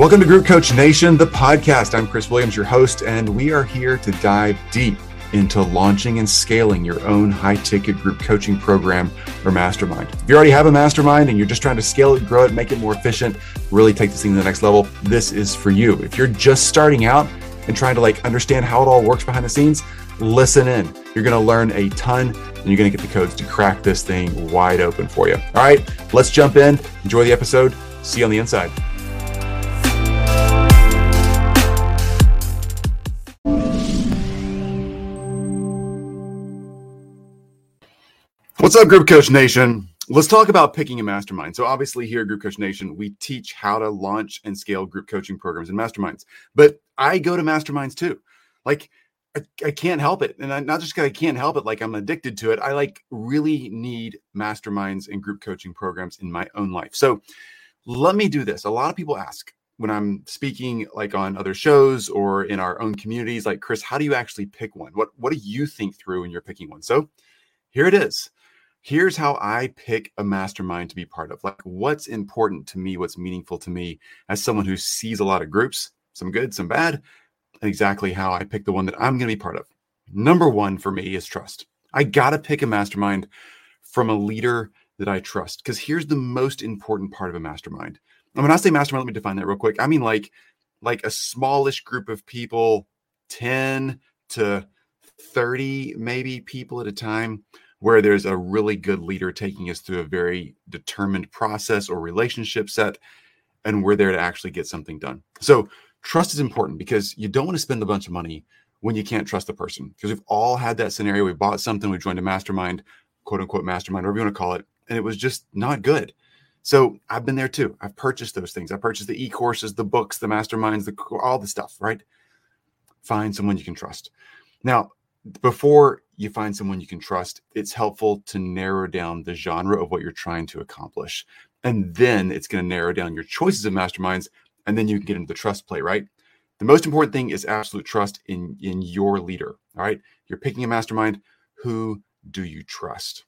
Welcome to Group Coach Nation, the podcast. I'm Chris Williams, your host, and we are here to dive deep into launching and scaling your own high ticket group coaching program or mastermind. If you already have a mastermind and you're just trying to scale it, grow it, make it more efficient, really take this thing to the next level, this is for you. If you're just starting out and trying to like understand how it all works behind the scenes, listen in. You're going to learn a ton and you're going to get the codes to crack this thing wide open for you. All right, let's jump in. Enjoy the episode. See you on the inside. What's up, Group Coach Nation? Let's talk about picking a mastermind. So, obviously, here at Group Coach Nation, we teach how to launch and scale group coaching programs and masterminds. But I go to masterminds too. Like, I, I can't help it. And I, not just because I can't help it, like I'm addicted to it. I like really need masterminds and group coaching programs in my own life. So, let me do this. A lot of people ask when I'm speaking like on other shows or in our own communities, like, Chris, how do you actually pick one? What, what do you think through when you're picking one? So, here it is here's how I pick a mastermind to be part of. Like, what's important to me, what's meaningful to me as someone who sees a lot of groups, some good, some bad, and exactly how I pick the one that I'm going to be part of. Number one for me is trust. I got to pick a mastermind from a leader that I trust. Because here's the most important part of a mastermind. And when I say mastermind, let me define that real quick. I mean like like a smallish group of people, 10 to 30 maybe people at a time where there's a really good leader taking us through a very determined process or relationship set and we're there to actually get something done. So trust is important because you don't want to spend a bunch of money when you can't trust the person. Because we've all had that scenario. We bought something we joined a mastermind quote unquote mastermind whatever you want to call it and it was just not good. So i've been there too. I've purchased those things. I purchased the e-courses the books the masterminds the all the stuff right? Find someone you can trust. Now before you find someone you can trust, it's helpful to narrow down the genre of what you're trying to accomplish. And then it's going to narrow down your choices of masterminds. And then you can get into the trust play, right? The most important thing is absolute trust in, in your leader. All right. You're picking a mastermind. Who do you trust?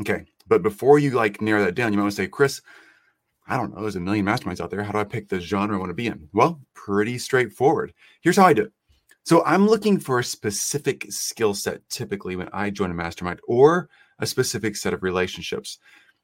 Okay. But before you like narrow that down, you might want to say, Chris, I don't know, there's a million masterminds out there. How do I pick the genre I want to be in? Well, pretty straightforward. Here's how I do it. So I'm looking for a specific skill set typically when I join a mastermind or a specific set of relationships.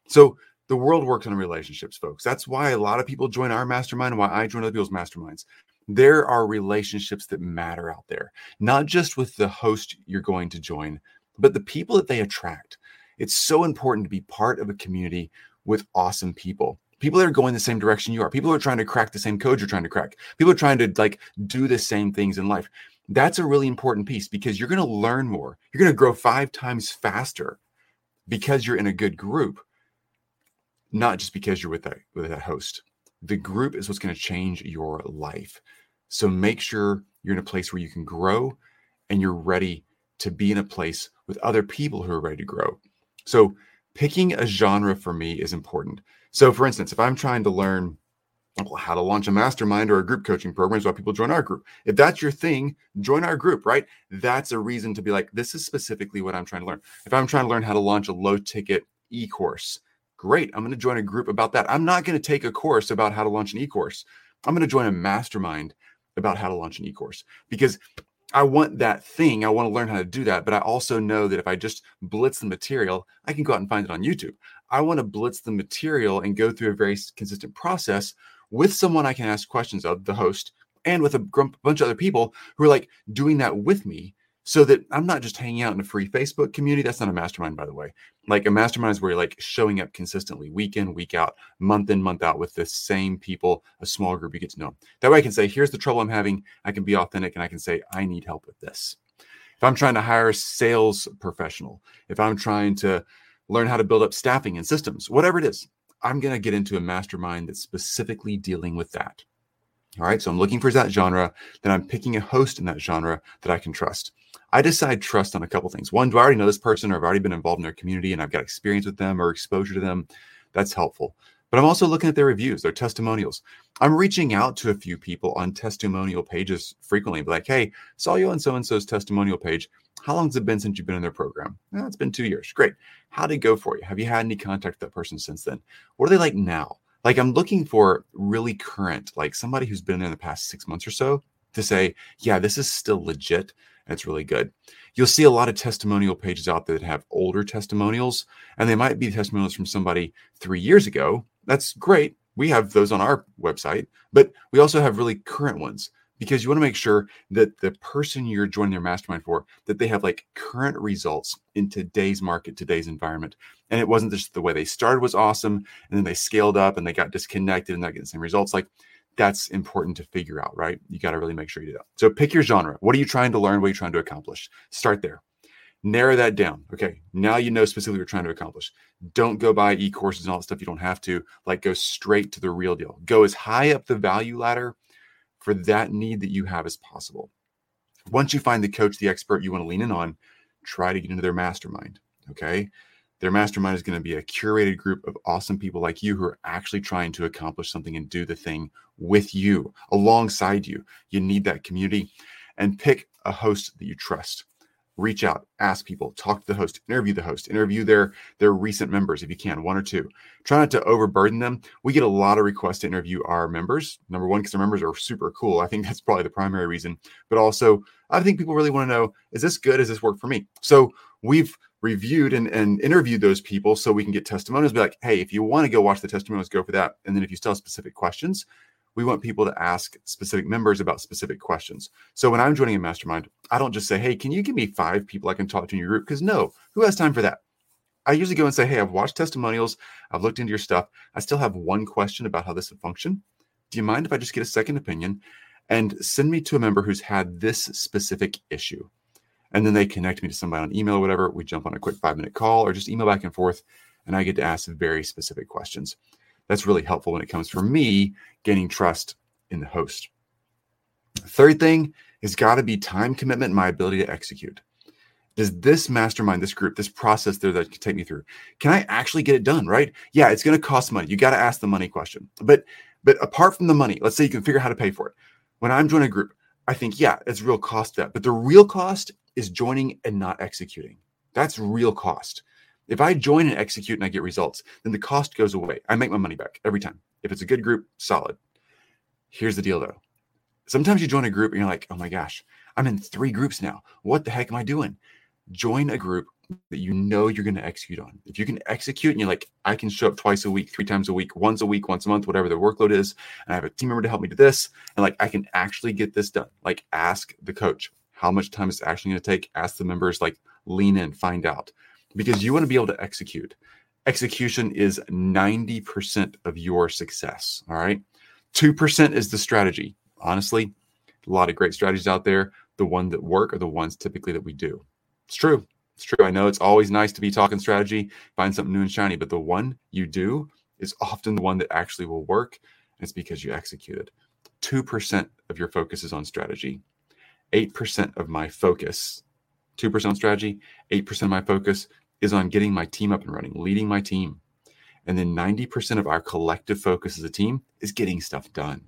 So the world works on relationships, folks. That's why a lot of people join our mastermind why I join other people's masterminds. There are relationships that matter out there, not just with the host you're going to join, but the people that they attract. It's so important to be part of a community with awesome people people that are going the same direction you are. People are trying to crack the same code you're trying to crack. People are trying to like do the same things in life. That's a really important piece because you're going to learn more. You're going to grow five times faster because you're in a good group not just because you're with that with that host. The group is what's going to change your life. So make sure you're in a place where you can grow and you're ready to be in a place with other people who are ready to grow. So picking a genre for me is important so, for instance, if I'm trying to learn how to launch a mastermind or a group coaching program, is why people join our group. If that's your thing, join our group, right? That's a reason to be like, this is specifically what I'm trying to learn. If I'm trying to learn how to launch a low ticket e course, great. I'm going to join a group about that. I'm not going to take a course about how to launch an e course. I'm going to join a mastermind about how to launch an e course because I want that thing. I want to learn how to do that. But I also know that if I just blitz the material, I can go out and find it on YouTube. I want to blitz the material and go through a very consistent process with someone I can ask questions of, the host, and with a bunch of other people who are like doing that with me so that I'm not just hanging out in a free Facebook community. That's not a mastermind, by the way. Like a mastermind is where you're like showing up consistently, week in, week out, month in, month out with the same people, a small group you get to know. That way I can say, here's the trouble I'm having. I can be authentic and I can say, I need help with this. If I'm trying to hire a sales professional, if I'm trying to learn how to build up staffing and systems, whatever it is, I'm going to get into a mastermind that's specifically dealing with that. All right. So I'm looking for that genre. Then I'm picking a host in that genre that I can trust. I decide trust on a couple things. One, do I already know this person or I've already been involved in their community and I've got experience with them or exposure to them? That's helpful. But I'm also looking at their reviews, their testimonials. I'm reaching out to a few people on testimonial pages frequently, like, hey, saw you on so and so's testimonial page. How long has it been since you've been in their program? Eh, it's been two years. Great. How did it go for you? Have you had any contact with that person since then? What are they like now? Like I'm looking for really current, like somebody who's been there in the past six months or so to say, yeah, this is still legit and it's really good. You'll see a lot of testimonial pages out there that have older testimonials, and they might be testimonials from somebody three years ago. That's great. We have those on our website, but we also have really current ones because you want to make sure that the person you're joining their mastermind for that they have like current results in today's market today's environment. And it wasn't just the way they started was awesome and then they scaled up and they got disconnected and not getting the same results. Like that's important to figure out right? You got to really make sure you do that. So pick your genre. What are you trying to learn? What are you trying to accomplish? Start there. Narrow that down. Okay now you know specifically what you're trying to accomplish. Don't go buy e-courses and all that stuff you don't have to. Like go straight to the real deal. Go as high up the value ladder for that need that you have as possible. Once you find the coach, the expert you want to lean in on, try to get into their mastermind. Okay. Their mastermind is going to be a curated group of awesome people like you who are actually trying to accomplish something and do the thing with you, alongside you. You need that community and pick a host that you trust reach out ask people talk to the host interview the host interview their their recent members if you can one or two. Try not to overburden them. We get a lot of requests to interview our members number one because our members are super cool. I think that's probably the primary reason but also i think people really want to know is this good? Does this work for me? So we've reviewed and, and interviewed those people so we can get testimonials be like hey if you want to go watch the testimonials go for that. And then if you still have specific questions we want people to ask specific members about specific questions. So when I'm joining a mastermind, I don't just say, hey, can you give me five people I can talk to in your group? Because no, who has time for that? I usually go and say, hey, I've watched testimonials, I've looked into your stuff. I still have one question about how this would function. Do you mind if I just get a second opinion and send me to a member who's had this specific issue? And then they connect me to somebody on email or whatever. We jump on a quick five minute call or just email back and forth, and I get to ask very specific questions. That's really helpful when it comes for me gaining trust in the host. Third thing has got to be time commitment and my ability to execute. Does this mastermind, this group, this process there that can take me through, can I actually get it done? Right? Yeah, it's going to cost money. You got to ask the money question. But but apart from the money, let's say you can figure out how to pay for it. When I'm joining a group, I think, yeah, it's real cost that. But the real cost is joining and not executing. That's real cost. If I join and execute and I get results, then the cost goes away. I make my money back every time. If it's a good group, solid. Here's the deal though. Sometimes you join a group and you're like, oh my gosh, I'm in three groups now. What the heck am I doing? Join a group that you know you're going to execute on. If you can execute and you're like, I can show up twice a week, three times a week, once a week, once a month, whatever the workload is, and I have a team member to help me do this, and like I can actually get this done. Like ask the coach how much time it's actually going to take. Ask the members, like lean in, find out because you want to be able to execute. Execution is 90% of your success. All right. 2% is the strategy. Honestly, a lot of great strategies out there. The ones that work are the ones typically that we do. It's true. It's true. I know it's always nice to be talking strategy, find something new and shiny, but the one you do is often the one that actually will work. it's because you executed. 2% of your focus is on strategy. 8% of my focus, 2% on strategy, 8% of my focus is on getting my team up and running, leading my team. And then 90% of our collective focus as a team is getting stuff done,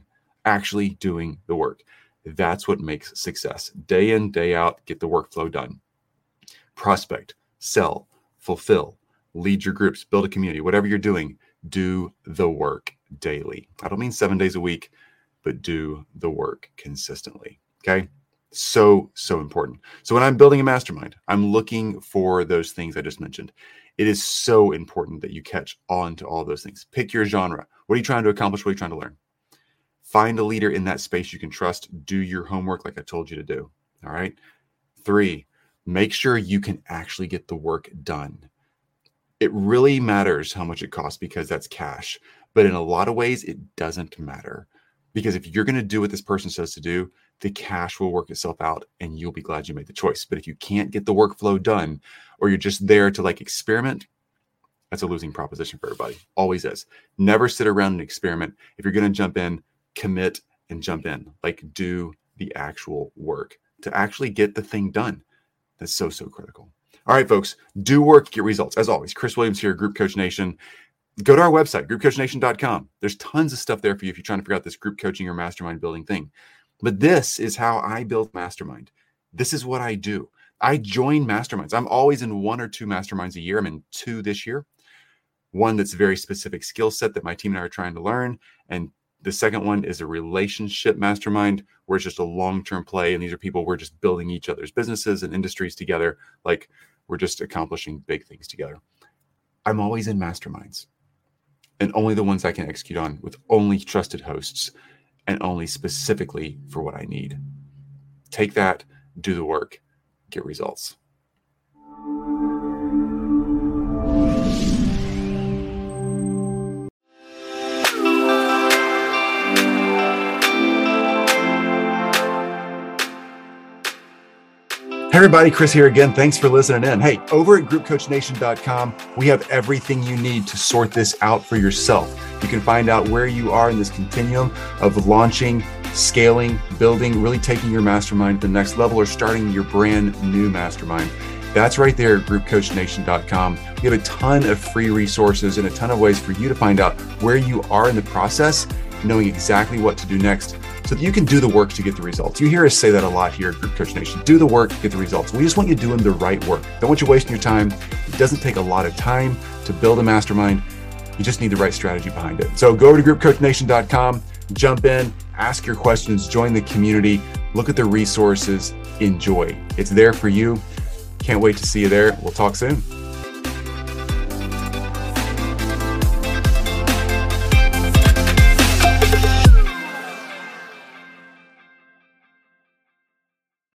actually doing the work. That's what makes success. Day in, day out, get the workflow done. Prospect, sell, fulfill, lead your groups, build a community, whatever you're doing, do the work daily. I don't mean seven days a week, but do the work consistently. Okay. So, so important. So, when I'm building a mastermind, I'm looking for those things I just mentioned. It is so important that you catch on to all those things. Pick your genre. What are you trying to accomplish? What are you trying to learn? Find a leader in that space you can trust. Do your homework like I told you to do. All right. Three, make sure you can actually get the work done. It really matters how much it costs because that's cash. But in a lot of ways, it doesn't matter. Because if you're going to do what this person says to do, the cash will work itself out and you'll be glad you made the choice. But if you can't get the workflow done or you're just there to like experiment, that's a losing proposition for everybody. Always is. Never sit around and experiment. If you're going to jump in, commit and jump in. Like do the actual work to actually get the thing done. That's so, so critical. All right, folks, do work, get results. As always, Chris Williams here, Group Coach Nation. Go to our website, groupcoachnation.com. There's tons of stuff there for you if you're trying to figure out this group coaching or mastermind building thing. But this is how I build mastermind. This is what I do. I join masterminds. I'm always in one or two masterminds a year. I'm in two this year. one that's a very specific skill set that my team and I are trying to learn, and the second one is a relationship mastermind where it's just a long term play. And these are people we're just building each other's businesses and industries together. Like we're just accomplishing big things together. I'm always in masterminds and only the ones I can execute on with only trusted hosts and only specifically for what I need. Take that, do the work, get results. Everybody, Chris here again. Thanks for listening in. Hey, over at groupcoachnation.com, we have everything you need to sort this out for yourself. You can find out where you are in this continuum of launching, scaling, building, really taking your mastermind to the next level or starting your brand new mastermind. That's right there at groupcoachnation.com. We have a ton of free resources and a ton of ways for you to find out where you are in the process, knowing exactly what to do next so that you can do the work to get the results. You hear us say that a lot here at Group Coach Nation. Do the work, get the results. We just want you doing the right work. Don't want you wasting your time. It doesn't take a lot of time to build a mastermind. You just need the right strategy behind it. So go over to groupcoachnation.com, jump in, ask your questions, join the community, look at the resources, enjoy. It's there for you. Can't wait to see you there. We'll talk soon.